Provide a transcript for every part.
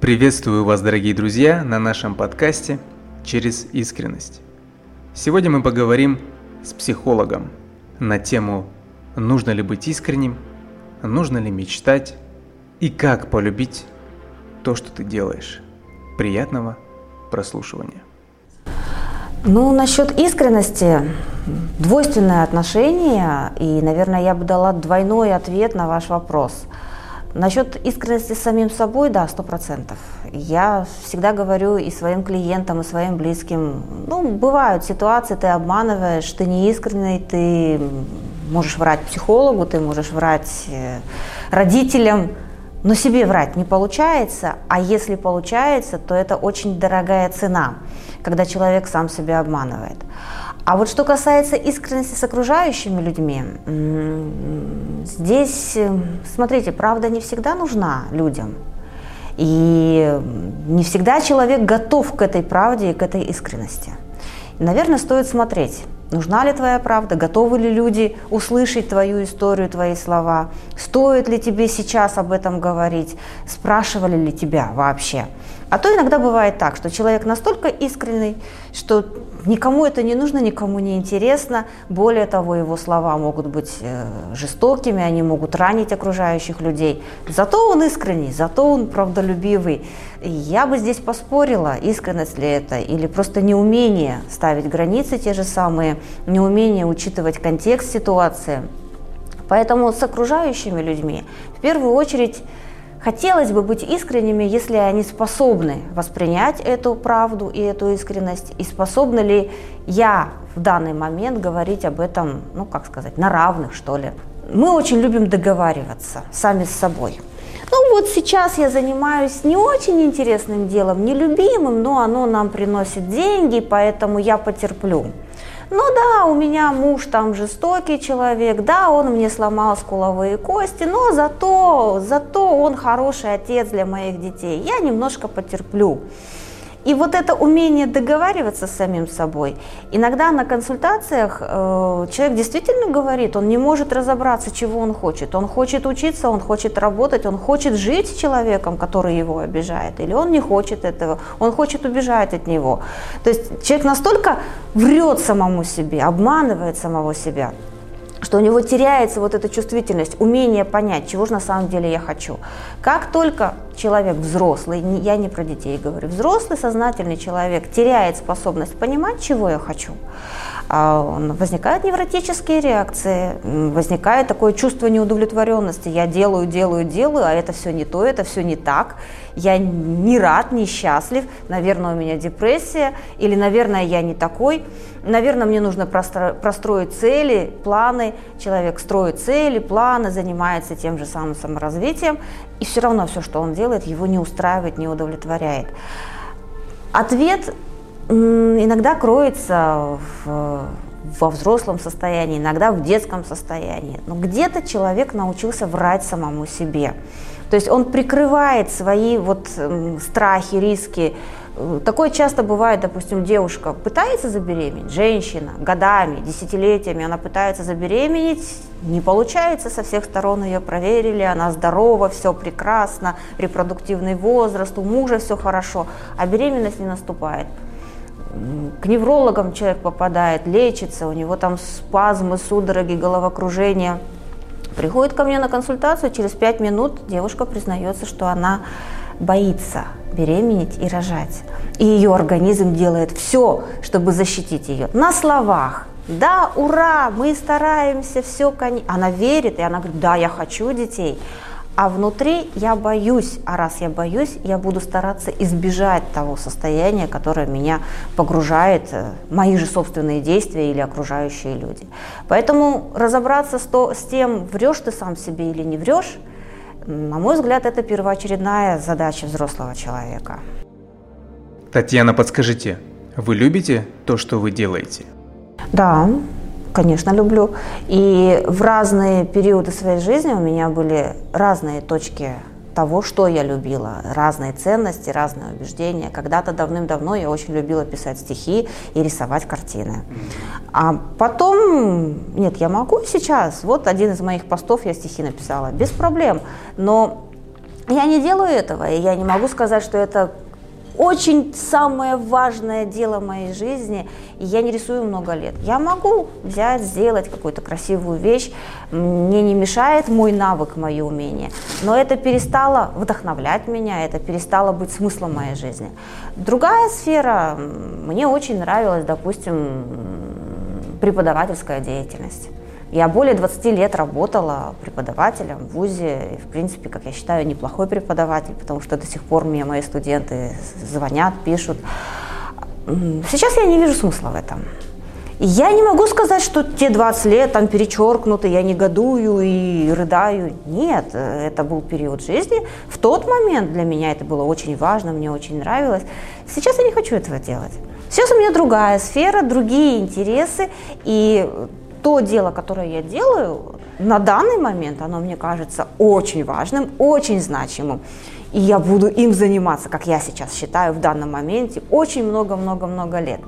Приветствую вас, дорогие друзья, на нашем подкасте «Через искренность». Сегодня мы поговорим с психологом на тему «Нужно ли быть искренним?», «Нужно ли мечтать?» и «Как полюбить то, что ты делаешь?». Приятного прослушивания. Ну, насчет искренности, двойственное отношение, и, наверное, я бы дала двойной ответ на ваш вопрос – Насчет искренности с самим собой, да, сто процентов. Я всегда говорю и своим клиентам, и своим близким, ну, бывают ситуации, ты обманываешь, ты не искренний, ты можешь врать психологу, ты можешь врать э, родителям, но себе врать не получается, а если получается, то это очень дорогая цена, когда человек сам себя обманывает. А вот что касается искренности с окружающими людьми, здесь, э, смотрите, правда не всегда нужна людям. И не всегда человек готов к этой правде и к этой искренности. наверное, стоит смотреть, нужна ли твоя правда, готовы ли люди услышать твою историю, твои слова, стоит ли тебе сейчас об этом говорить, спрашивали ли тебя вообще. А то иногда бывает так, что человек настолько искренний, что никому это не нужно, никому не интересно. Более того, его слова могут быть э, жестокими, они могут ранить окружающих людей. Зато он искренний, зато он правдолюбивый. Я бы здесь поспорила, искренность ли это, или просто неумение ставить границы те же самые, неумение учитывать контекст ситуации. Поэтому с окружающими людьми в первую очередь Хотелось бы быть искренними, если они способны воспринять эту правду и эту искренность, и способны ли я в данный момент говорить об этом, ну как сказать, на равных, что ли. Мы очень любим договариваться сами с собой. Ну вот сейчас я занимаюсь не очень интересным делом, нелюбимым, но оно нам приносит деньги, поэтому я потерплю. Ну да, у меня муж там жестокий человек, да, он мне сломал скуловые кости, но зато, зато он хороший отец для моих детей. Я немножко потерплю. И вот это умение договариваться с самим собой, иногда на консультациях э, человек действительно говорит, он не может разобраться, чего он хочет. Он хочет учиться, он хочет работать, он хочет жить с человеком, который его обижает, или он не хочет этого, он хочет убежать от него. То есть человек настолько врет самому себе, обманывает самого себя что у него теряется вот эта чувствительность, умение понять, чего же на самом деле я хочу. Как только человек взрослый, я не про детей говорю, взрослый сознательный человек теряет способность понимать, чего я хочу, возникают невротические реакции, возникает такое чувство неудовлетворенности. Я делаю, делаю, делаю, а это все не то, это все не так. Я не рад, не счастлив, наверное, у меня депрессия, или, наверное, я не такой. Наверное, мне нужно простроить цели, планы. Человек строит цели, планы, занимается тем же самым саморазвитием, и все равно все, что он делает, его не устраивает, не удовлетворяет. Ответ иногда кроется в, во взрослом состоянии, иногда в детском состоянии. Но где-то человек научился врать самому себе. То есть он прикрывает свои вот страхи, риски. Такое часто бывает, допустим, девушка пытается забеременеть, женщина, годами, десятилетиями она пытается забеременеть, не получается, со всех сторон ее проверили, она здорова, все прекрасно, репродуктивный возраст, у мужа все хорошо, а беременность не наступает к неврологам человек попадает, лечится, у него там спазмы, судороги, головокружение. Приходит ко мне на консультацию, через пять минут девушка признается, что она боится беременеть и рожать. И ее организм делает все, чтобы защитить ее. На словах. Да, ура, мы стараемся, все, она верит, и она говорит, да, я хочу детей а внутри я боюсь, а раз я боюсь, я буду стараться избежать того состояния, которое меня погружает, э, мои же собственные действия или окружающие люди. Поэтому разобраться с, то, с тем, врешь ты сам себе или не врешь, на мой взгляд, это первоочередная задача взрослого человека. Татьяна, подскажите, вы любите то, что вы делаете? Да, Конечно, люблю. И в разные периоды своей жизни у меня были разные точки того, что я любила, разные ценности, разные убеждения. Когда-то давным-давно я очень любила писать стихи и рисовать картины. А потом, нет, я могу сейчас. Вот один из моих постов я стихи написала, без проблем. Но Я не делаю этого, и я не могу сказать, что это очень самое важное дело моей жизни, и я не рисую много лет. Я могу взять, сделать какую-то красивую вещь, мне не мешает мой навык, мое умение, но это перестало вдохновлять меня, это перестало быть смыслом моей жизни. Другая сфера, мне очень нравилась, допустим, преподавательская деятельность. Я более 20 лет работала преподавателем в ВУЗе, и, в принципе, как я считаю, неплохой преподаватель, потому что до сих пор мне мои студенты звонят, пишут. Сейчас я не вижу смысла в этом. Я не могу сказать, что те 20 лет там перечеркнуты, я негодую и рыдаю. Нет, это был период жизни. В тот момент для меня это было очень важно, мне очень нравилось. Сейчас я не хочу этого делать. Сейчас у меня другая сфера, другие интересы, и то дело, которое я делаю, на данный момент, оно мне кажется очень важным, очень значимым. И я буду им заниматься, как я сейчас считаю, в данном моменте, очень много-много-много лет.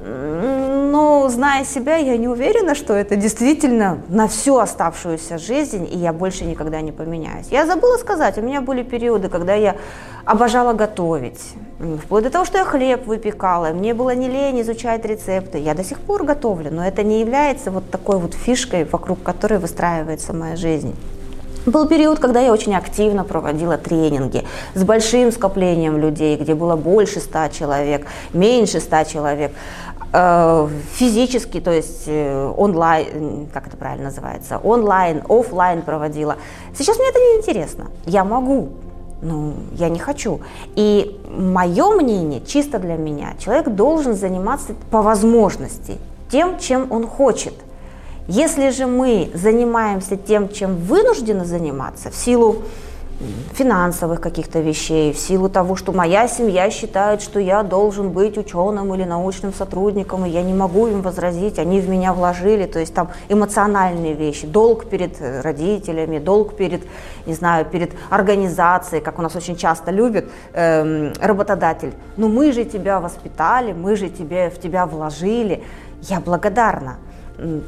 Но, зная себя, я не уверена, что это действительно на всю оставшуюся жизнь, и я больше никогда не поменяюсь. Я забыла сказать, у меня были периоды, когда я обожала готовить. Вплоть до того, что я хлеб выпекала, мне было не лень изучать рецепты. Я до сих пор готовлю, но это не является вот такой вот фишкой, вокруг которой выстраивается моя жизнь. Был период, когда я очень активно проводила тренинги с большим скоплением людей, где было больше ста человек, меньше ста человек. Э, физически, то есть э, онлайн, как это правильно называется, онлайн, офлайн проводила. Сейчас мне это не интересно. Я могу, но я не хочу. И мое мнение, чисто для меня, человек должен заниматься по возможности тем, чем он хочет. Если же мы занимаемся тем, чем вынуждены заниматься в силу финансовых каких-то вещей, в силу того, что моя семья считает, что я должен быть ученым или научным сотрудником, и я не могу им возразить, они в меня вложили, то есть там эмоциональные вещи, долг перед родителями, долг перед, не знаю, перед организацией, как у нас очень часто любят эм, работодатель. Ну мы же тебя воспитали, мы же тебе, в тебя вложили. Я благодарна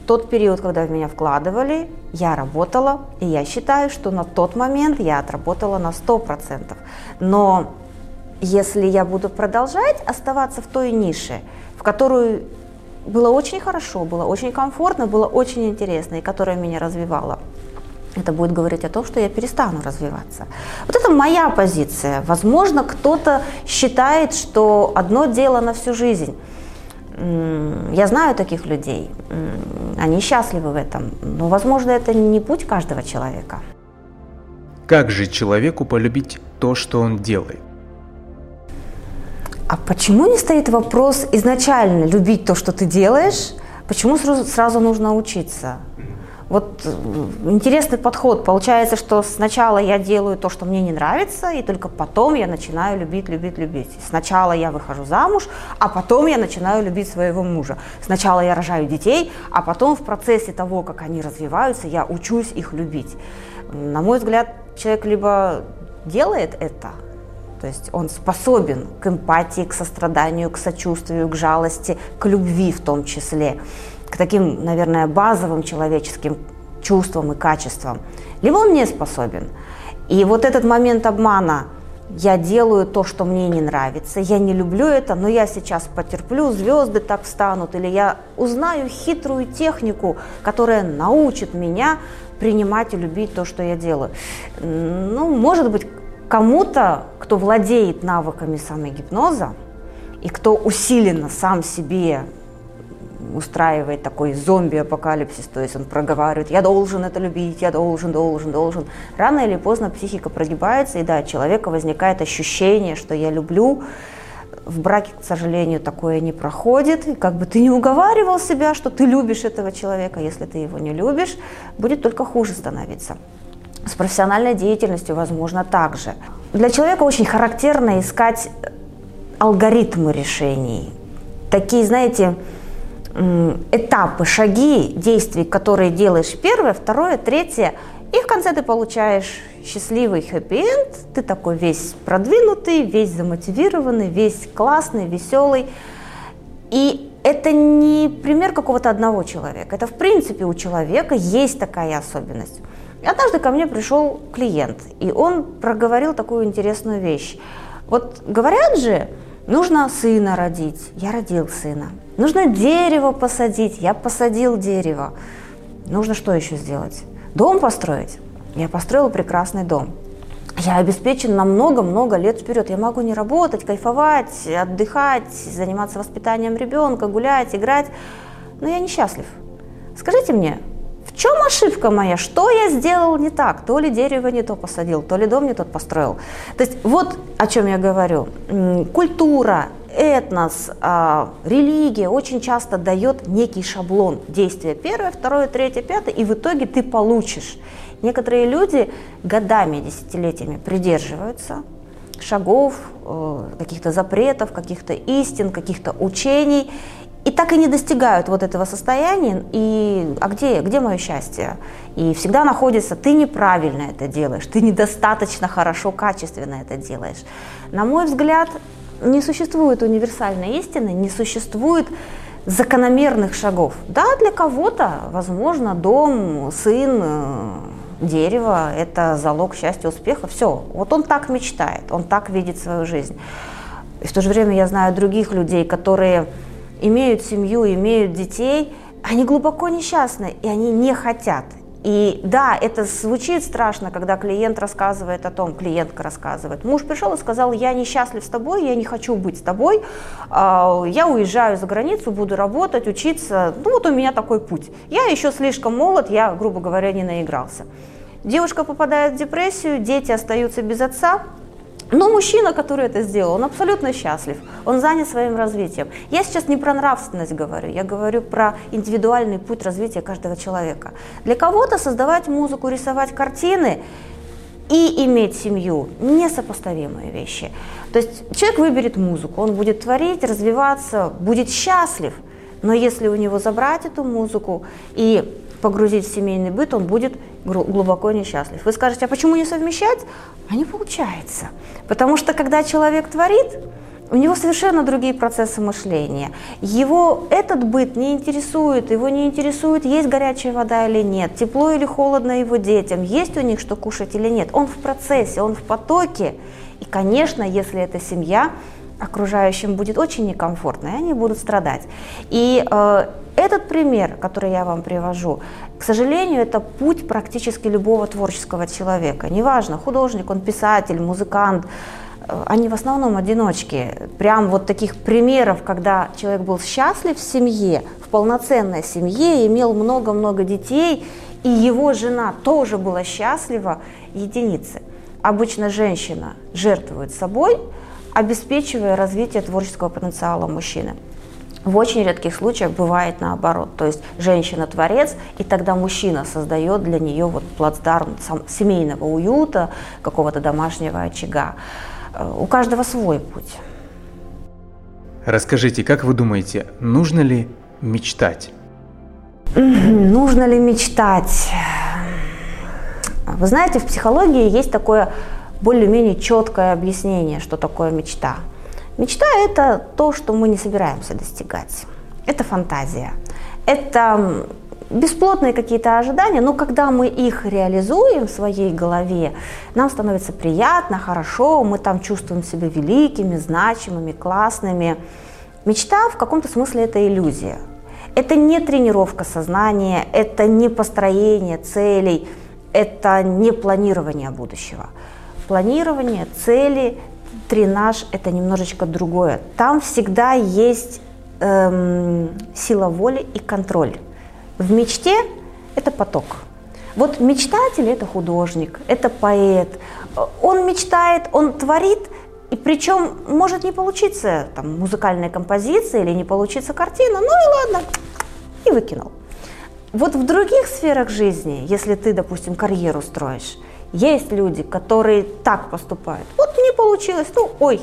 тот период, когда в меня вкладывали, я работала, и я считаю, что на тот момент я отработала на 100%. Но если я буду продолжать оставаться в той нише, в которую было очень хорошо, было очень комфортно, было очень интересно, и которая меня развивала, это будет говорить о том, что я перестану развиваться. Вот это моя позиция. Возможно, кто-то считает, что одно дело на всю жизнь – я знаю таких людей, они счастливы в этом, но, возможно, это не путь каждого человека. Как же человеку полюбить то, что он делает? А почему не стоит вопрос изначально любить то, что ты делаешь? Почему сразу, нужно учиться? Вот э, интересный подход. Получается, что сначала я делаю то, что мне не нравится, и только потом я начинаю любить, любить, любить. Сначала я выхожу замуж, а потом я начинаю любить своего мужа. Сначала я рожаю детей, а потом в процессе того, как они развиваются, я учусь их любить. На мой взгляд, человек либо делает это, то есть он способен к эмпатии, к состраданию, к сочувствию, к жалости, к любви в том числе к таким, наверное, базовым человеческим чувствам и качествам, либо он не способен. И вот этот момент обмана я делаю то, что мне не нравится, я не люблю это, но я сейчас потерплю, звезды так встанут, или я узнаю хитрую технику, которая научит меня принимать и любить то, что я делаю. Ну, может быть, кому-то, кто владеет навыками самогипноза, и кто усиленно сам себе устраивает такой зомби-апокалипсис, то есть он проговаривает, я должен это любить, я должен, должен, должен. Рано или поздно психика прогибается, и да, у человека возникает ощущение, что я люблю, в браке, к сожалению, такое не проходит. И как бы ты не уговаривал себя, что ты любишь этого человека, если ты его не любишь, будет только хуже становиться. С профессиональной деятельностью, возможно, так же. Для человека очень характерно искать алгоритмы решений. Такие, знаете, этапы, шаги действий, которые делаешь первое, второе, третье, и в конце ты получаешь счастливый хэппи-энд, ты такой весь продвинутый, весь замотивированный, весь классный, веселый. И это не пример какого-то одного человека, это в принципе у человека есть такая особенность. И однажды ко мне пришел клиент, и он проговорил такую интересную вещь. Вот говорят же, нужно сына родить, я родил сына. Нужно дерево посадить, я посадил дерево. Нужно что еще сделать? Дом построить. Я построил прекрасный дом. Я обеспечен на много-много лет вперед. Я могу не работать, кайфовать, отдыхать, заниматься воспитанием ребенка, гулять, играть. Но я несчастлив. Скажите мне, чем ошибка моя? Что я сделал не так? То ли дерево не то посадил, то ли дом не тот построил. То есть вот о чем я говорю. Культура, этнос, а, религия очень часто дает некий шаблон действия первое, второе, третье, пятое, и в итоге ты получишь. Некоторые люди годами, десятилетиями придерживаются шагов, э, каких-то запретов, каких-то истин, каких-то учений, и так и не достигают вот этого состояния, и а где, где мое счастье? И всегда находится, ты неправильно это делаешь, ты недостаточно хорошо, качественно это делаешь. На мой взгляд, не существует универсальной истины, не существует закономерных шагов. Да, для кого-то, возможно, дом, сын, э, дерево – это залог счастья, успеха. Все, вот он так мечтает, он так видит свою жизнь. И в то же время я знаю других людей, которые имеют семью, имеют детей, они глубоко несчастны, и они не хотят. И да, это звучит страшно, когда клиент рассказывает о том, клиентка рассказывает. Муж пришел и сказал, я несчастлив с тобой, я не хочу быть с тобой, а, я уезжаю за границу, буду работать, учиться, ну вот у меня такой путь. Я еще слишком молод, я, грубо говоря, не наигрался. Девушка попадает в депрессию, дети остаются без отца, но мужчина, который это сделал, он абсолютно счастлив, он занят своим развитием. Я сейчас не про нравственность говорю, я говорю про индивидуальный путь развития каждого человека. Для кого-то создавать музыку, рисовать картины и иметь семью – несопоставимые вещи. То есть человек выберет музыку, он будет творить, развиваться, будет счастлив, но если у него забрать эту музыку и погрузить в семейный быт, он будет глубоко несчастлив. Вы скажете, а почему не совмещать? А не получается. Потому что когда человек творит, у него совершенно другие процессы мышления. Его этот быт не интересует, его не интересует, есть горячая вода или нет, тепло или холодно его детям, есть у них что кушать или нет. Он в процессе, он в потоке. И, конечно, если это семья, окружающим будет очень некомфортно, и они будут страдать. И э, пример, который я вам привожу, к сожалению, это путь практически любого творческого человека. Неважно, художник, он писатель, музыкант, э, они в основном одиночки. Прям вот таких примеров, когда человек был счастлив в семье, в полноценной семье, имел много-много детей, и его жена тоже была счастлива, единицы. Обычно женщина жертвует собой, обеспечивая развитие творческого потенциала мужчины. В очень редких случаях бывает наоборот. То есть женщина творец, и тогда мужчина создает для нее вот плацдарм семейного уюта, какого-то домашнего очага. Э, у каждого свой путь. Расскажите, как вы думаете, нужно ли мечтать? Нужно ли мечтать? Вы знаете, в психологии есть такое более-менее четкое объяснение, что такое мечта. Мечта – это то, что мы не собираемся достигать. Это фантазия. Это бесплотные какие-то ожидания, но когда мы их реализуем в своей голове, нам становится приятно, хорошо, мы там чувствуем себя великими, значимыми, классными. Мечта в каком-то смысле это иллюзия. Это не тренировка сознания, это не построение целей, это не планирование будущего планирование, цели, тренаж – это немножечко другое. Там всегда есть эм, сила воли и контроль. В мечте это поток. Вот мечтатель – это художник, это поэт. Он мечтает, он творит, и причем может не получиться там, музыкальная композиция или не получиться картина, ну и ладно, и выкинул. Вот в других сферах жизни, если ты, допустим, карьеру строишь, есть люди, которые так поступают. Вот не получилось, ну ой.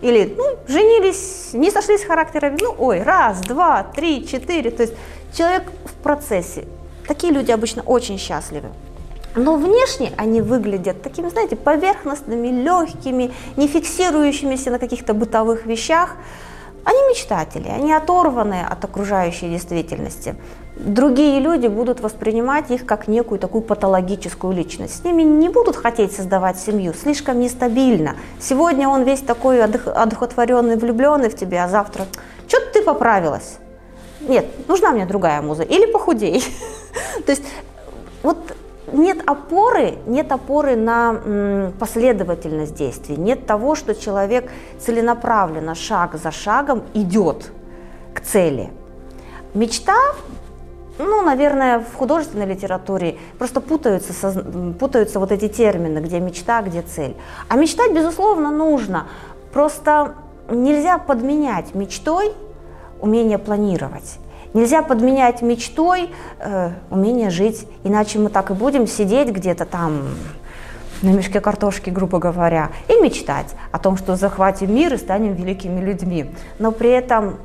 Или ну, женились, не сошлись характерами, ну ой, раз, два, три, четыре. То есть человек в процессе. Такие люди обычно очень счастливы. Но внешне они выглядят такими, знаете, поверхностными, легкими, не фиксирующимися на каких-то бытовых вещах. Они мечтатели, они оторваны от окружающей действительности. Другие люди будут воспринимать их как некую такую патологическую личность. С ними не будут хотеть создавать семью, слишком нестабильно. Сегодня он весь такой одухотворенный, влюбленный в тебя, а завтра что-то ты поправилась. Нет, нужна мне другая муза. Или похудей. То есть вот нет опоры, нет опоры на последовательность действий, нет того, что человек целенаправленно, шаг за шагом идет к цели. Мечта, ну, наверное, в художественной литературе просто путаются, путаются вот эти термины, где мечта, где цель. А мечтать, безусловно, нужно. Просто нельзя подменять мечтой умение планировать. Нельзя подменять мечтой э, умение жить, иначе мы так и будем сидеть где-то там на мешке картошки, грубо говоря, и мечтать о том, что захватим мир и станем великими людьми. Но при этом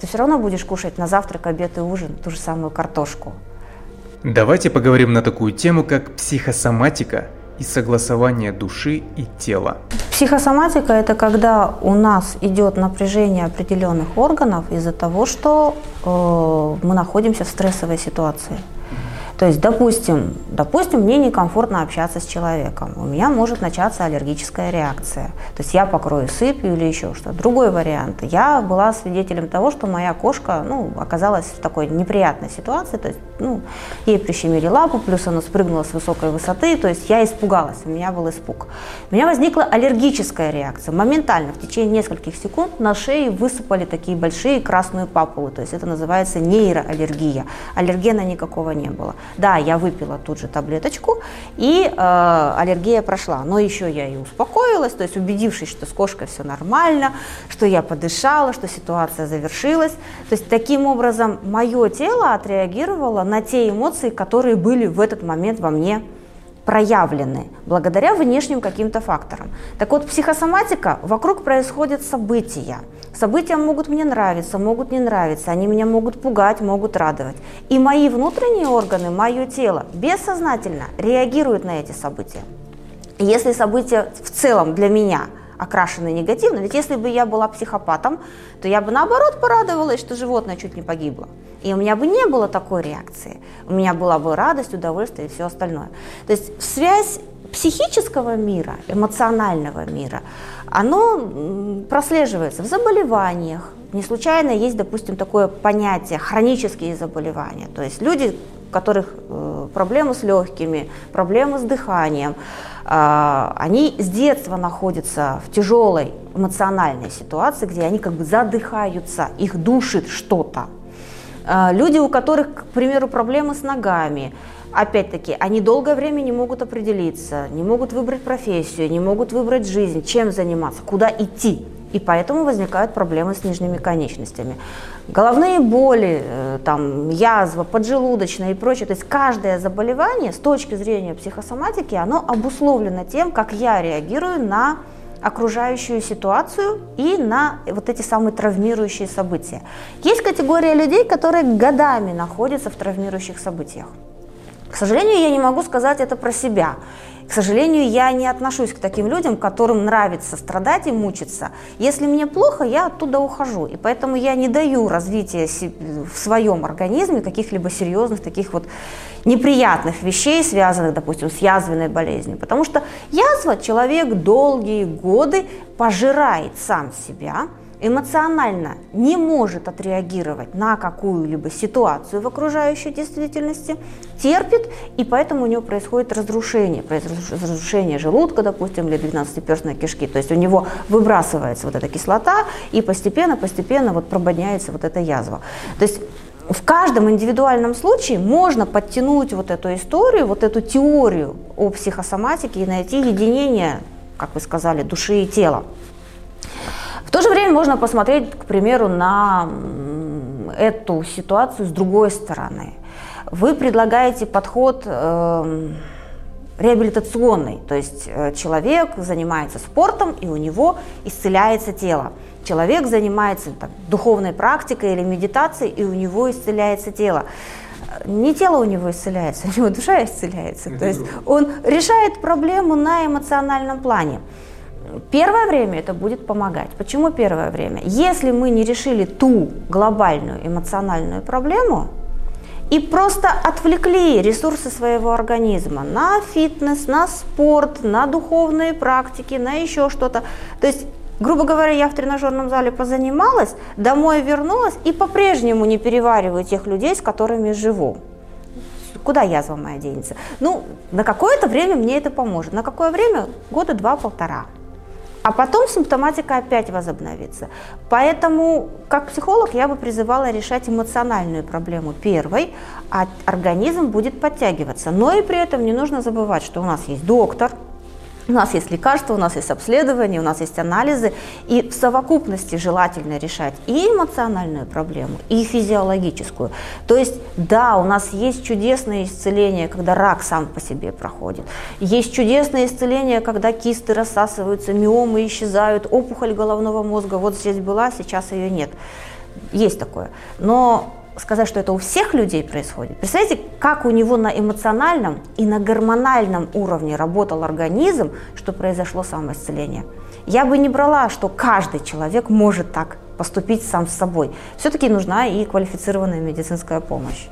ты все равно будешь кушать на завтрак, обед и ужин ту же самую картошку. Давайте поговорим на такую тему, как психосоматика и согласование души и тела. Психосоматика – это когда у нас идет напряжение определенных органов из-за того, что э, мы находимся в стрессовой ситуации. То есть, допустим, допустим, мне некомфортно общаться с человеком, у меня может начаться аллергическая реакция. То есть я покрою сыпью или еще что-то. Другой вариант. Я была свидетелем того, что моя кошка ну, оказалась в такой неприятной ситуации. То есть ну, ей прищемили лапу, плюс она спрыгнула с высокой высоты. То есть я испугалась, у меня был испуг. У меня возникла аллергическая реакция. Моментально, в течение нескольких секунд на шее высыпали такие большие красные папулы. То есть это называется нейроаллергия. Аллергена никакого не было. Да, я выпила тут же таблеточку, и э, аллергия прошла. Но еще я и успокоилась, то есть убедившись, что с кошкой все нормально, что я подышала, что ситуация завершилась. То есть таким образом мое тело отреагировало на те эмоции, которые были в этот момент во мне проявлены благодаря внешним каким-то факторам. Так вот, психосоматика, вокруг происходят события. События могут мне нравиться, могут не нравиться, они меня могут пугать, могут радовать. И мои внутренние органы, мое тело бессознательно реагируют на эти события. Если события в целом для меня окрашены негативно, ведь если бы я была психопатом, то я бы наоборот порадовалась, что животное чуть не погибло. И у меня бы не было такой реакции. У меня была бы радость, удовольствие и все остальное. То есть связь психического мира, эмоционального мира, оно прослеживается в заболеваниях. Не случайно есть, допустим, такое понятие хронические заболевания. То есть люди, у которых э, проблемы с легкими, проблемы с дыханием, они с детства находятся в тяжелой эмоциональной ситуации, где они как бы задыхаются, их душит что-то. Э, люди, у которых, к примеру, проблемы с ногами, опять-таки, они долгое время не могут определиться, не могут выбрать профессию, не могут выбрать жизнь, чем заниматься, куда идти. И поэтому возникают проблемы с нижними конечностями. Головные боли, э, там, язва, поджелудочная и прочее. То есть каждое заболевание с точки зрения психосоматики, оно обусловлено тем, как я реагирую на окружающую ситуацию и на вот эти самые травмирующие события. Есть категория людей, которые годами находятся в травмирующих событиях. К сожалению, я не могу сказать это про себя. К сожалению, я не отношусь к таким людям, которым нравится страдать и мучиться. Если мне плохо, я оттуда ухожу. И поэтому я не даю развития в своем организме каких-либо серьезных таких вот неприятных вещей, связанных, допустим, с язвенной болезнью. Потому что язва человек долгие годы пожирает сам себя, эмоционально не может отреагировать на какую-либо ситуацию в окружающей действительности, терпит, и поэтому у него происходит разрушение, разрушение желудка, допустим, или 12-перстной кишки, то есть у него выбрасывается вот эта кислота, и постепенно-постепенно вот прободняется вот эта язва. То есть в каждом индивидуальном случае можно подтянуть вот эту историю, вот эту теорию о психосоматике и найти единение, как вы сказали, души и тела. В то же время можно посмотреть, к примеру, на эту ситуацию с другой стороны. Вы предлагаете подход э, реабилитационный, то есть э, человек занимается спортом и у него исцеляется тело. Человек занимается там, духовной практикой или медитацией и у него исцеляется тело не тело у него исцеляется, у него душа исцеляется. То есть он решает проблему на эмоциональном плане. Первое время это будет помогать. Почему первое время? Если мы не решили ту глобальную эмоциональную проблему, и просто отвлекли ресурсы своего организма на фитнес, на спорт, на духовные практики, на еще что-то. То есть Грубо говоря, я в тренажерном зале позанималась, домой вернулась и по-прежнему не перевариваю тех людей, с которыми живу. Куда язва моя денется? Ну, на какое-то время мне это поможет. На какое время? Года два-полтора а потом симптоматика опять возобновится. Поэтому, как психолог, я бы призывала решать эмоциональную проблему первой, а организм будет подтягиваться. Но и при этом не нужно забывать, что у нас есть доктор, у нас есть лекарства, у нас есть обследования, у нас есть анализы, и в совокупности желательно решать и эмоциональную проблему, и физиологическую. То есть, да, у нас есть чудесное исцеление, когда рак сам по себе проходит. Есть чудесное исцеление, когда кисты рассасываются, миомы исчезают, опухоль головного мозга вот здесь была, сейчас ее нет. Есть такое. Но сказать, что это у всех людей происходит. Представляете, как у него на эмоциональном и на гормональном уровне работал организм, что произошло самоисцеление. Я бы не брала, что каждый человек может так поступить сам с собой. Все-таки нужна и квалифицированная медицинская помощь.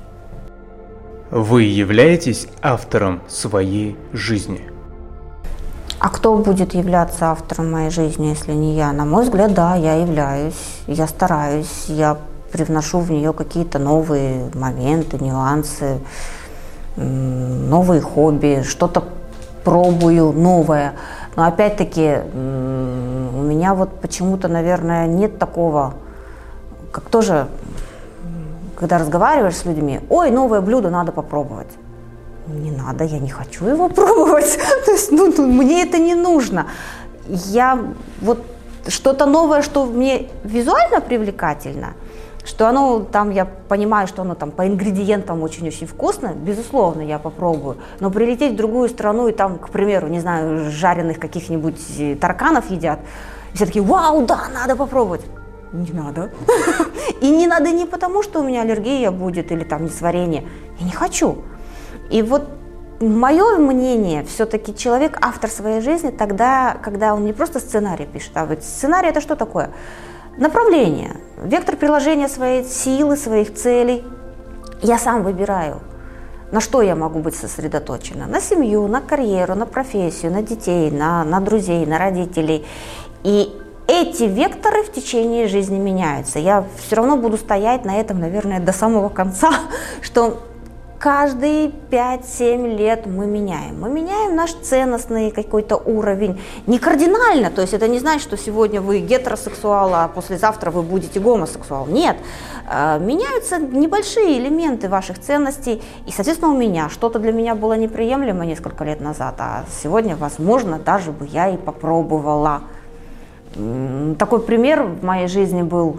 Вы являетесь автором своей жизни. А кто будет являться автором моей жизни, если не я? На мой взгляд, да, я являюсь. Я стараюсь, я привношу в нее какие-то новые моменты, нюансы, новые хобби, что-то пробую новое. Но опять-таки у меня вот почему-то, наверное, нет такого, как тоже, когда разговариваешь с людьми, ой, новое блюдо надо попробовать. Не надо, я не хочу его пробовать. То есть, ну, ну, мне это не нужно. Я вот что-то новое, что мне визуально привлекательно – что оно там, я понимаю, что оно там по ингредиентам очень-очень вкусно, безусловно, я попробую. Но прилететь в другую страну и там, к примеру, не знаю, жареных каких-нибудь э, тарканов едят, и все такие, вау, да, надо попробовать. Не надо. И не надо не потому, что у меня аллергия будет или там несварение. Я не хочу. И вот мое мнение, все-таки человек автор своей жизни тогда, когда он не просто сценарий пишет, а вот сценарий это что такое? Направление, вектор приложения своей силы, своих целей. Я сам выбираю, на что я могу быть сосредоточена. На семью, на карьеру, на профессию, на детей, на, на друзей, на родителей. И эти векторы в течение жизни меняются. Я все равно буду стоять на этом, наверное, до самого конца, что каждые 5-7 лет мы меняем. Мы меняем наш ценностный какой-то уровень. Не кардинально, то есть это не значит, что сегодня вы гетеросексуал, а послезавтра вы будете гомосексуал. Нет. А, меняются небольшие элементы ваших ценностей, и, соответственно, у меня что-то для меня было неприемлемо несколько лет назад, а сегодня, возможно, даже бы я и попробовала. Такой пример в моей жизни был,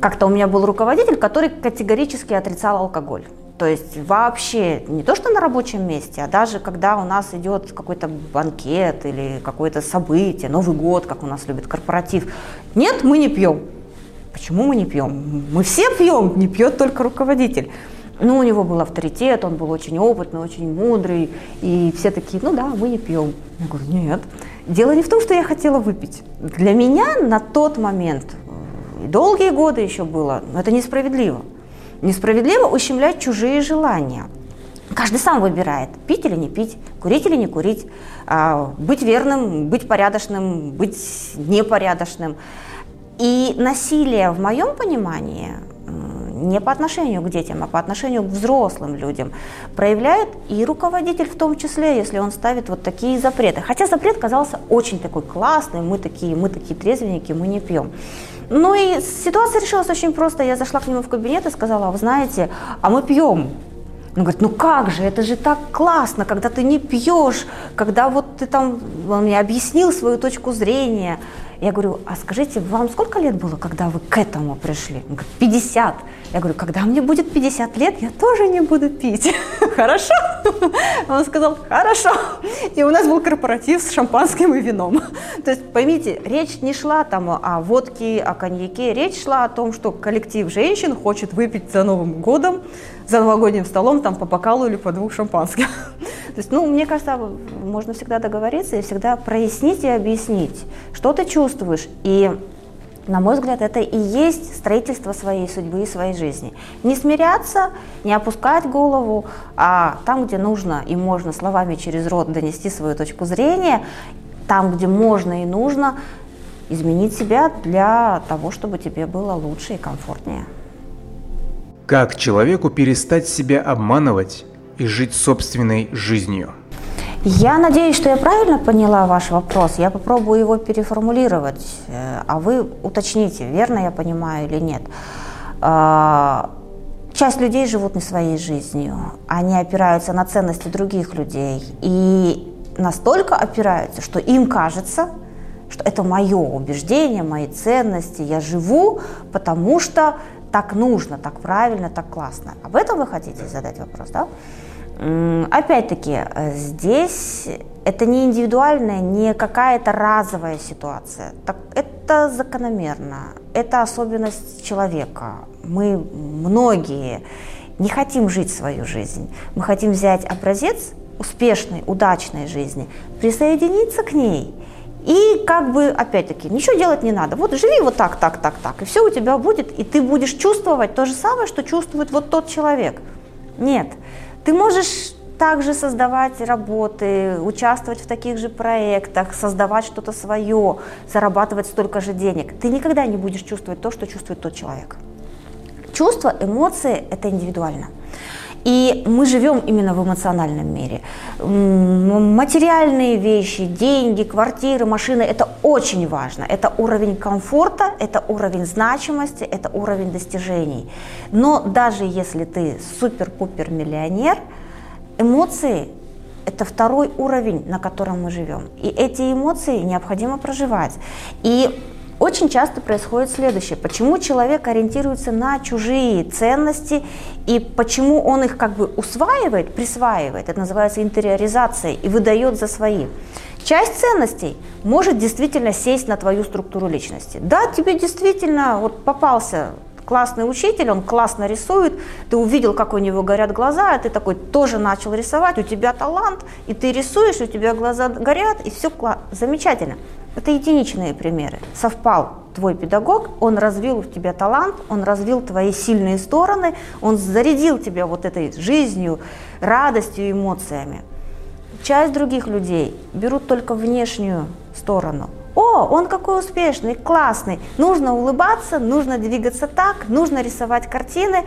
как-то у меня был руководитель, который категорически отрицал алкоголь. То есть вообще не то, что на рабочем месте, а даже когда у нас идет какой-то банкет или какое-то событие, Новый год, как у нас любят корпоратив. Нет, мы не пьем. Почему мы не пьем? Мы все пьем, не пьет только руководитель. Ну, у него был авторитет, он был очень опытный, очень мудрый, и все такие, ну да, мы не пьем. Я говорю, нет. Дело не в том, что я хотела выпить. Для меня на тот момент, и долгие годы еще было, но это несправедливо. Несправедливо ущемлять чужие желания. Каждый сам выбирает, пить или не пить, курить или не курить, а, быть верным, быть порядочным, быть непорядочным. И насилие в моем понимании не по отношению к детям, а по отношению к взрослым людям проявляет и руководитель в том числе, если он ставит вот такие запреты. Хотя запрет казался очень такой классный, мы такие, мы такие трезвенники, мы не пьем. Ну и ситуация решилась очень просто. Я зашла к нему в кабинет и сказала, «А вы знаете, а мы пьем. Он говорит, ну как же, это же так классно, когда ты не пьешь, когда вот ты там, он мне объяснил свою точку зрения. Я говорю, а скажите, вам сколько лет было, когда вы к этому пришли? Он говорит, 50. Я говорю, когда мне будет 50 лет, я тоже не буду пить. Хорошо? Он сказал, хорошо. И у нас был корпоратив с шампанским и вином. То есть, поймите, речь не шла там о водке, о коньяке. Речь шла о том, что коллектив женщин хочет выпить за Новым годом, за новогодним столом там по бокалу или по двух шампанских. То есть, ну, мне кажется, можно всегда договориться и всегда прояснить и объяснить, что ты чувствуешь. И на мой взгляд, это и есть строительство своей судьбы и своей жизни. Не смиряться, не опускать голову, а там, где нужно и можно словами через рот донести свою точку зрения, там, где можно и нужно, изменить себя для того, чтобы тебе было лучше и комфортнее. Как человеку перестать себя обманывать и жить собственной жизнью? Я надеюсь, что я правильно поняла ваш вопрос. Я попробую его переформулировать, а вы уточните, верно я понимаю или нет. А, часть людей живут не своей жизнью. Они опираются на ценности других людей. И настолько опираются, что им кажется, что это мое убеждение, мои ценности. Я живу, потому что так нужно, так правильно, так классно. Об этом вы хотите задать вопрос, да? Опять-таки, э, здесь это не индивидуальная, не какая-то разовая ситуация. Так, это закономерно, это особенность человека. Мы многие не хотим жить свою жизнь. Мы хотим взять образец успешной, удачной жизни, присоединиться к ней и как бы, опять-таки, ничего делать не надо. Вот живи вот так, так, так, так, и все у тебя будет, и ты будешь чувствовать то же самое, что чувствует вот тот человек. Нет, ты можешь также создавать работы, участвовать в таких же проектах, создавать что-то свое, зарабатывать столько же денег. Ты никогда не будешь чувствовать то, что чувствует тот человек. Чувства, эмоции – это индивидуально. И мы живем именно в эмоциональном мире. Материальные вещи, деньги, квартиры, машины – это очень важно. Это уровень комфорта, это уровень значимости, это уровень достижений. Но даже если ты супер-пупер миллионер, эмоции – это второй уровень, на котором мы живем. И эти эмоции необходимо проживать. И очень часто происходит следующее. Почему человек ориентируется на чужие ценности и почему он их как бы усваивает, присваивает, это называется интериоризацией, и выдает за свои. Часть ценностей может действительно сесть на твою структуру личности. Да, тебе действительно вот попался классный учитель, он классно рисует, ты увидел, как у него горят глаза, а ты такой тоже начал рисовать, у тебя талант, и ты рисуешь, у тебя глаза горят, и все замечательно. Это единичные примеры. Совпал твой педагог, он развил в тебе талант, он развил твои сильные стороны, он зарядил тебя вот этой жизнью, радостью, эмоциями. Часть других людей берут только внешнюю сторону. О, он какой успешный, классный. Нужно улыбаться, нужно двигаться так, нужно рисовать картины.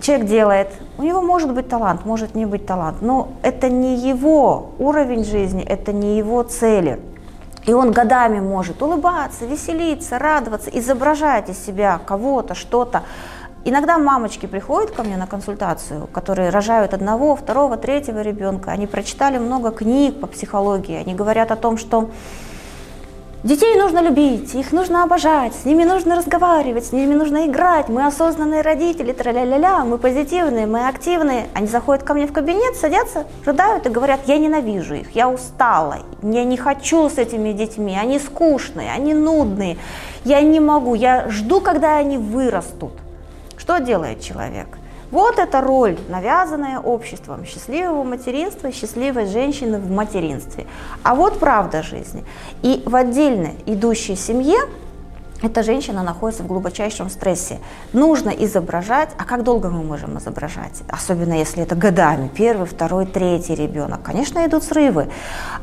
Человек делает. У него может быть талант, может не быть талант, но это не его уровень жизни, это не его цели. И он годами может улыбаться, веселиться, радоваться, изображать из себя кого-то, что-то. Иногда мамочки приходят ко мне на консультацию, которые рожают одного, второго, третьего ребенка. Они прочитали много книг по психологии. Они говорят о том, что Детей нужно любить, их нужно обожать, с ними нужно разговаривать, с ними нужно играть. Мы осознанные родители, тра-ля-ля-ля, мы позитивные, мы активные. Они заходят ко мне в кабинет, садятся, рыдают и говорят, я ненавижу их, я устала, я не хочу с этими детьми, они скучные, они нудные, я не могу, я жду, когда они вырастут. Что делает человек? Вот эта роль, навязанная обществом счастливого материнства, счастливой женщины в материнстве. А вот правда жизни. И в отдельно идущей семье эта женщина находится в глубочайшем стрессе. Нужно изображать, а как долго мы можем изображать? Особенно если это годами, первый, второй, третий ребенок. Конечно, идут срывы.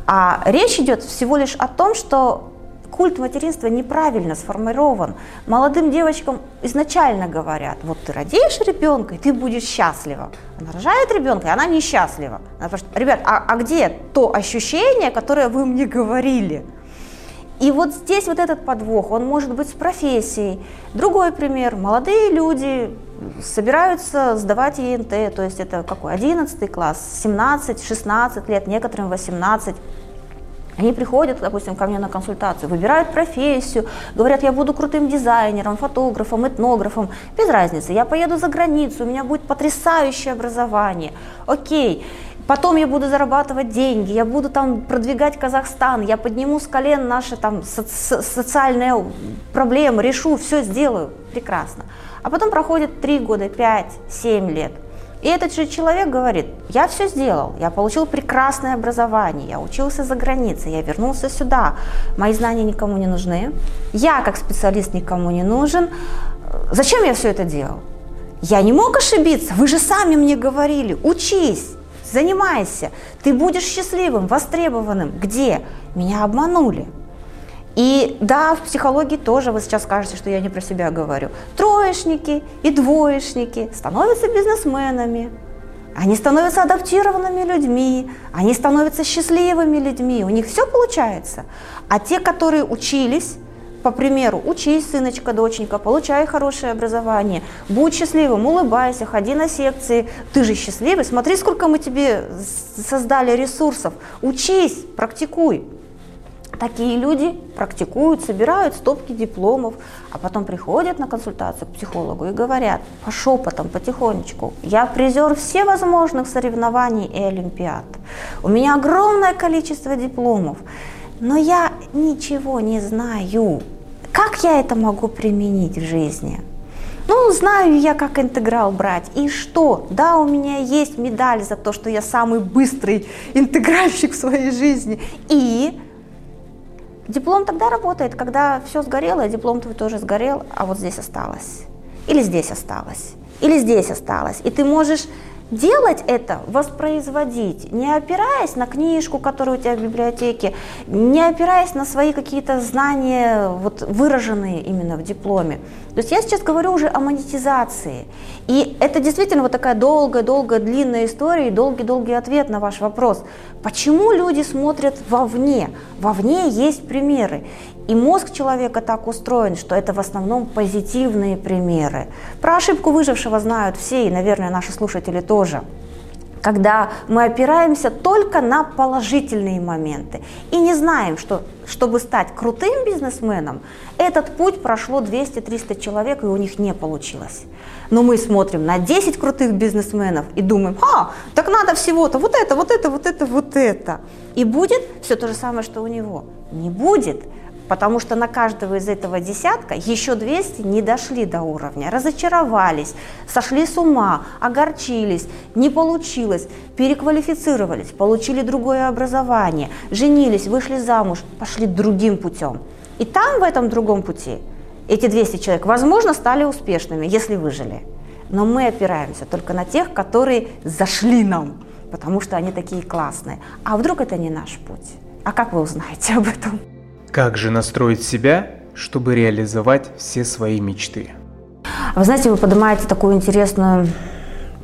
А речь идет всего лишь о том, что культ материнства неправильно сформирован. Молодым девочкам изначально говорят, вот ты родишь ребенка, и ты будешь счастлива. Она рожает ребенка, и она несчастлива. Она спрашивает, ребят, а, а где то ощущение, которое вы мне говорили? И вот здесь вот этот подвох, он может быть с профессией. Другой пример. Молодые люди собираются сдавать ЕНТ, то есть это какой, 11 класс, 17, 16 лет, некоторым 18. Они приходят, допустим, ко мне на консультацию, выбирают профессию, говорят, я буду крутым дизайнером, фотографом, этнографом, без разницы, я поеду за границу, у меня будет потрясающее образование, окей, потом я буду зарабатывать деньги, я буду там продвигать Казахстан, я подниму с колен наши там со- социальные проблемы, решу, все сделаю, прекрасно. А потом проходит 3 года, 5, 7 лет, И этот же человек говорит, я все сделал, я получил прекрасное образование, я учился за границей, я вернулся сюда, мои знания никому не нужны, я как специалист никому не нужен, зачем я все это делал? Я не мог ошибиться, вы же сами мне говорили, учись, занимайся, ты будешь счастливым, востребованным. Где? Меня обманули. И да, в психологии тоже вы сейчас скажете, что я не про себя говорю. Троечники и двоечники становятся бизнесменами. Они становятся адаптированными людьми, они становятся счастливыми людьми, у них все получается. А те, которые учились, по примеру, учись, сыночка, доченька, получай хорошее образование, будь счастливым, улыбайся, ходи на секции, ты же счастливый, смотри, сколько мы тебе создали ресурсов, учись, практикуй. Такие люди практикуют, собирают стопки дипломов, а потом приходят на консультацию к психологу и говорят по шепотам, потихонечку, я призер всевозможных соревнований и олимпиад. У меня огромное количество дипломов, но я ничего не знаю. Как я это могу применить в жизни? Ну, знаю я, как интеграл брать. И что? Да, у меня есть медаль за то, что я самый быстрый интегральщик в своей жизни. И Диплом тогда работает, когда все сгорело, и диплом твой тоже сгорел, а вот здесь осталось. Или здесь осталось. Или здесь осталось. И ты можешь делать это, воспроизводить, не опираясь на книжку, которая у тебя в библиотеке, не опираясь на свои какие-то знания, вот, выраженные именно в дипломе. То есть я сейчас говорю уже о монетизации. И это действительно вот такая долгая-долгая длинная история и долгий-долгий ответ на ваш вопрос. Почему люди смотрят вовне? Вовне есть примеры. И мозг человека так устроен, что это в основном позитивные примеры. Про ошибку выжившего знают все, и, наверное, наши слушатели тоже когда мы опираемся только на положительные моменты и не знаем, что чтобы стать крутым бизнесменом, этот путь прошло 200-300 человек, и у них не получилось. Но мы смотрим на 10 крутых бизнесменов и думаем, а, так надо всего-то вот это, вот это, вот это, вот это. И будет все то же самое, что у него. Не будет. Потому что на каждого из этого десятка еще 200 не дошли до уровня, разочаровались, сошли с ума, огорчились, не получилось, переквалифицировались, получили другое образование, женились, вышли замуж, пошли другим путем. И там, в этом другом пути, эти 200 человек, возможно, стали успешными, если выжили. Но мы опираемся только на тех, которые зашли нам, потому что они такие классные. А вдруг это не наш путь? А как вы узнаете об этом? Как же настроить себя, чтобы реализовать все свои мечты? Вы знаете, вы поднимаете такую интересную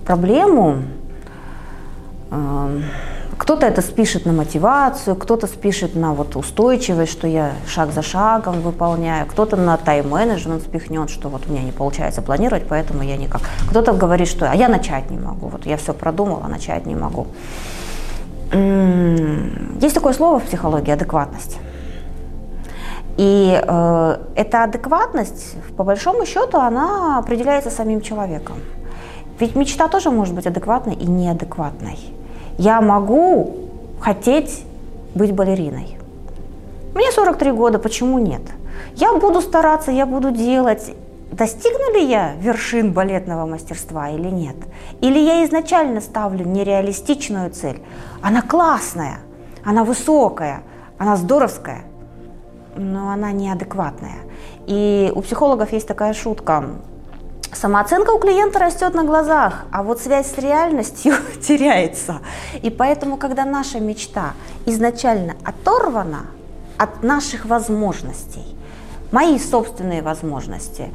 проблему. Кто-то это спишет на мотивацию, кто-то спишет на вот устойчивость, что я шаг за шагом выполняю, кто-то на тайм-менеджмент спихнет, что вот у меня не получается планировать, поэтому я никак. Кто-то говорит, что а я начать не могу, вот я все продумала, начать не могу. Есть такое слово в психологии – адекватность. И э, эта адекватность, по большому счету, она определяется самим человеком. Ведь мечта тоже может быть адекватной и неадекватной. Я могу хотеть быть балериной. Мне 43 года, почему нет? Я буду стараться, я буду делать. Достигну ли я вершин балетного мастерства или нет? Или я изначально ставлю нереалистичную цель? Она классная, она высокая, она здоровская – но она неадекватная. И у психологов есть такая шутка. Самооценка у клиента растет на глазах, а вот связь с реальностью теряется. И поэтому, когда наша мечта изначально оторвана от наших возможностей, мои собственные возможности,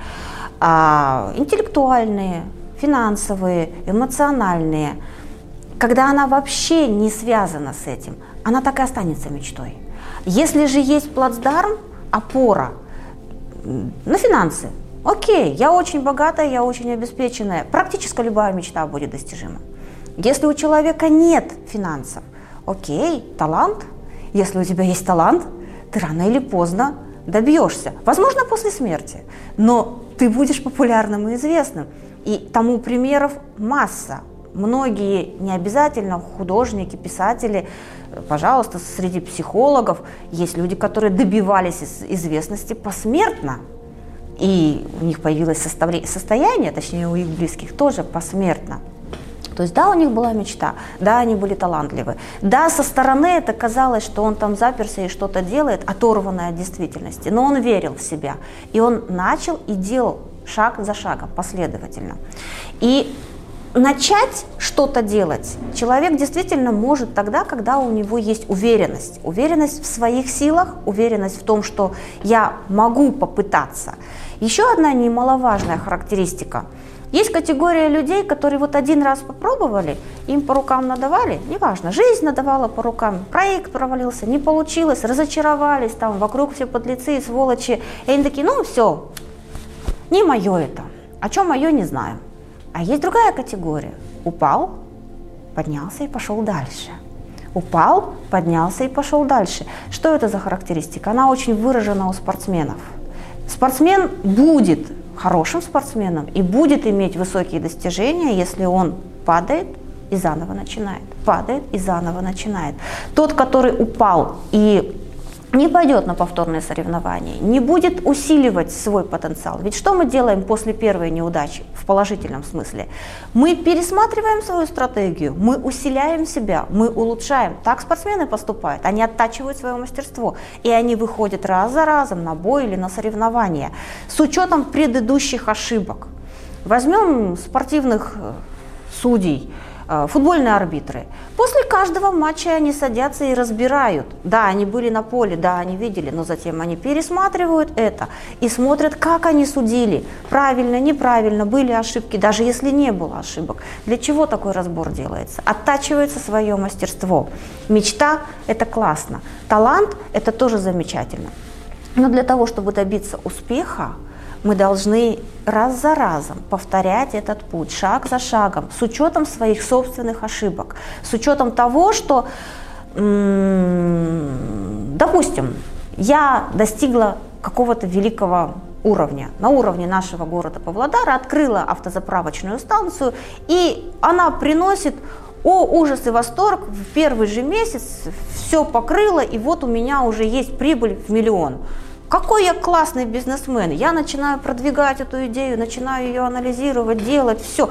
а, интеллектуальные, финансовые, эмоциональные, когда она вообще не связана с этим, она так и останется мечтой. Если же есть плацдарм, опора на финансы, окей, я очень богатая, я очень обеспеченная, практически любая мечта будет достижима. Если у человека нет финансов, окей, талант, если у тебя есть талант, ты рано или поздно добьешься, возможно, после смерти, но ты будешь популярным и известным. И тому примеров масса. Многие, не обязательно художники, писатели, Пожалуйста, среди психологов есть люди, которые добивались известности посмертно. И у них появилось состояние, точнее у их близких тоже посмертно. То есть да, у них была мечта, да, они были талантливы, да, со стороны это казалось, что он там заперся и что-то делает, оторванное от действительности, но он верил в себя, и он начал и делал шаг за шагом, последовательно. И начать что-то делать человек действительно может тогда, когда у него есть уверенность. Уверенность в своих силах, уверенность в том, что я могу попытаться. Еще одна немаловажная характеристика. Есть категория людей, которые вот один раз попробовали, им по рукам надавали, неважно, жизнь надавала по рукам, проект провалился, не получилось, разочаровались, там вокруг все подлецы и сволочи. И они такие, ну все, не мое это. О чем мое, не знаю. А есть другая категория. Упал, поднялся и пошел дальше. Упал, поднялся и пошел дальше. Что это за характеристика? Она очень выражена у спортсменов. Спортсмен будет хорошим спортсменом и будет иметь высокие достижения, если он падает и заново начинает, падает и заново начинает. Тот, который упал и не пойдет на повторные соревнования, не будет усиливать свой потенциал. Ведь что мы делаем после первой неудачи в положительном смысле? Мы пересматриваем свою стратегию, мы усиляем себя, мы улучшаем. Так спортсмены поступают, они оттачивают свое мастерство, и они выходят раз за разом на бой или на соревнования с учетом предыдущих ошибок. Возьмем спортивных э, судей, футбольные арбитры. После каждого матча они садятся и разбирают. Да, они были на поле, да, они видели, но затем они пересматривают это и смотрят, как они судили. Правильно, неправильно, были ошибки, даже если не было ошибок. Для чего такой разбор делается? Оттачивается свое мастерство. Мечта – это классно. Талант – это тоже замечательно. Но для того, чтобы добиться успеха, мы должны раз за разом повторять этот путь, шаг за шагом, с учетом своих собственных ошибок, с учетом того, что, допустим, я достигла какого-то великого уровня, на уровне нашего города Павлодара, открыла автозаправочную станцию, и она приносит о, ужас и восторг, в первый же месяц все покрыло, и вот у меня уже есть прибыль в миллион. Какой я классный бизнесмен. Я начинаю продвигать эту идею, начинаю ее анализировать, делать, все.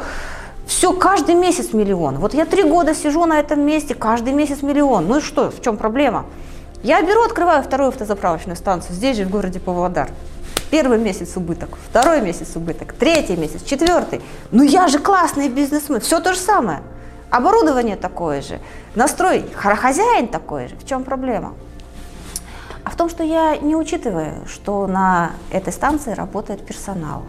Все, каждый месяц миллион. Вот я три года сижу на этом месте, каждый месяц миллион. Ну и что, в чем проблема? Я беру, открываю вторую автозаправочную станцию, здесь же, в городе Павлодар. Первый месяц убыток, второй месяц убыток, третий месяц, четвертый. Ну я же классный бизнесмен, все то же самое. Оборудование такое же, настрой, хозяин такой же. В чем проблема? В том, что я не учитываю, что на этой станции работает персонал.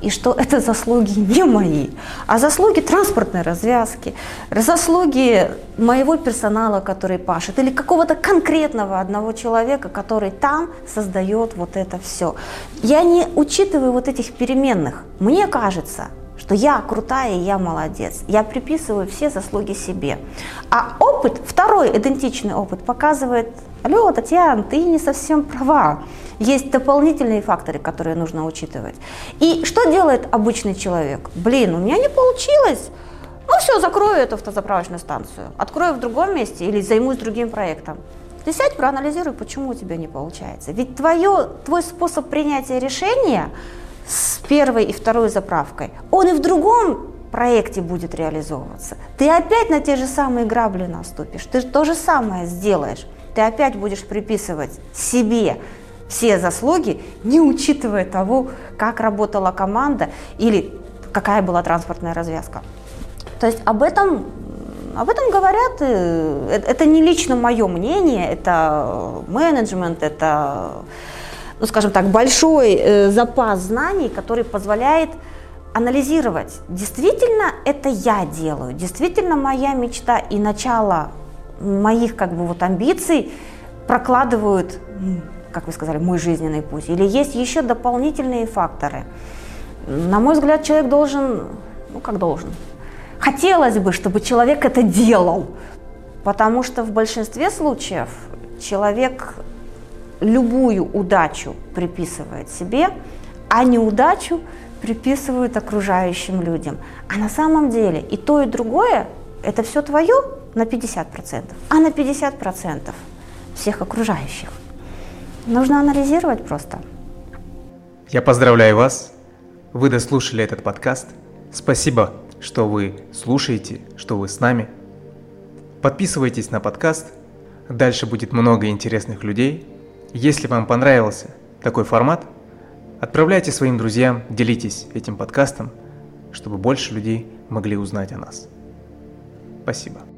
И что это заслуги не мои, а заслуги транспортной развязки, заслуги моего персонала, который пашет, или какого-то конкретного одного человека, который там создает вот это все. Я не учитываю вот этих переменных. Мне кажется, что я крутая я молодец. Я приписываю все заслуги себе. А опыт, второй идентичный опыт, показывает, алло, Татьяна, ты не совсем права. Есть дополнительные факторы, которые нужно учитывать. И что делает обычный человек? Блин, у меня не получилось. Ну все, закрою эту автозаправочную станцию. Открою в другом месте или займусь другим проектом. Ты сядь, проанализируй, почему у тебя не получается. Ведь твое, твой способ принятия решения с первой и второй заправкой, он и в другом проекте будет реализовываться. Ты опять на те же самые грабли наступишь, ты то же самое сделаешь. Ты опять будешь приписывать себе все заслуги, не учитывая того, как работала команда или какая была транспортная развязка. То есть об этом, об этом говорят, э, это не лично мое мнение, это менеджмент, это ну, скажем так, большой э, запас знаний, который позволяет анализировать, действительно это я делаю, действительно моя мечта и начало моих как бы вот амбиций прокладывают, как вы сказали, мой жизненный путь, или есть еще дополнительные факторы. На мой взгляд, человек должен, ну как должен, хотелось бы, чтобы человек это делал, потому что в большинстве случаев человек любую удачу приписывает себе, а неудачу приписывают окружающим людям. А на самом деле и то, и другое – это все твое на 50%, а на 50% всех окружающих. Нужно анализировать просто. Я поздравляю вас. Вы дослушали этот подкаст. Спасибо, что вы слушаете, что вы с нами. Подписывайтесь на подкаст. Дальше будет много интересных людей. Если вам понравился такой формат, отправляйте своим друзьям, делитесь этим подкастом, чтобы больше людей могли узнать о нас. Спасибо.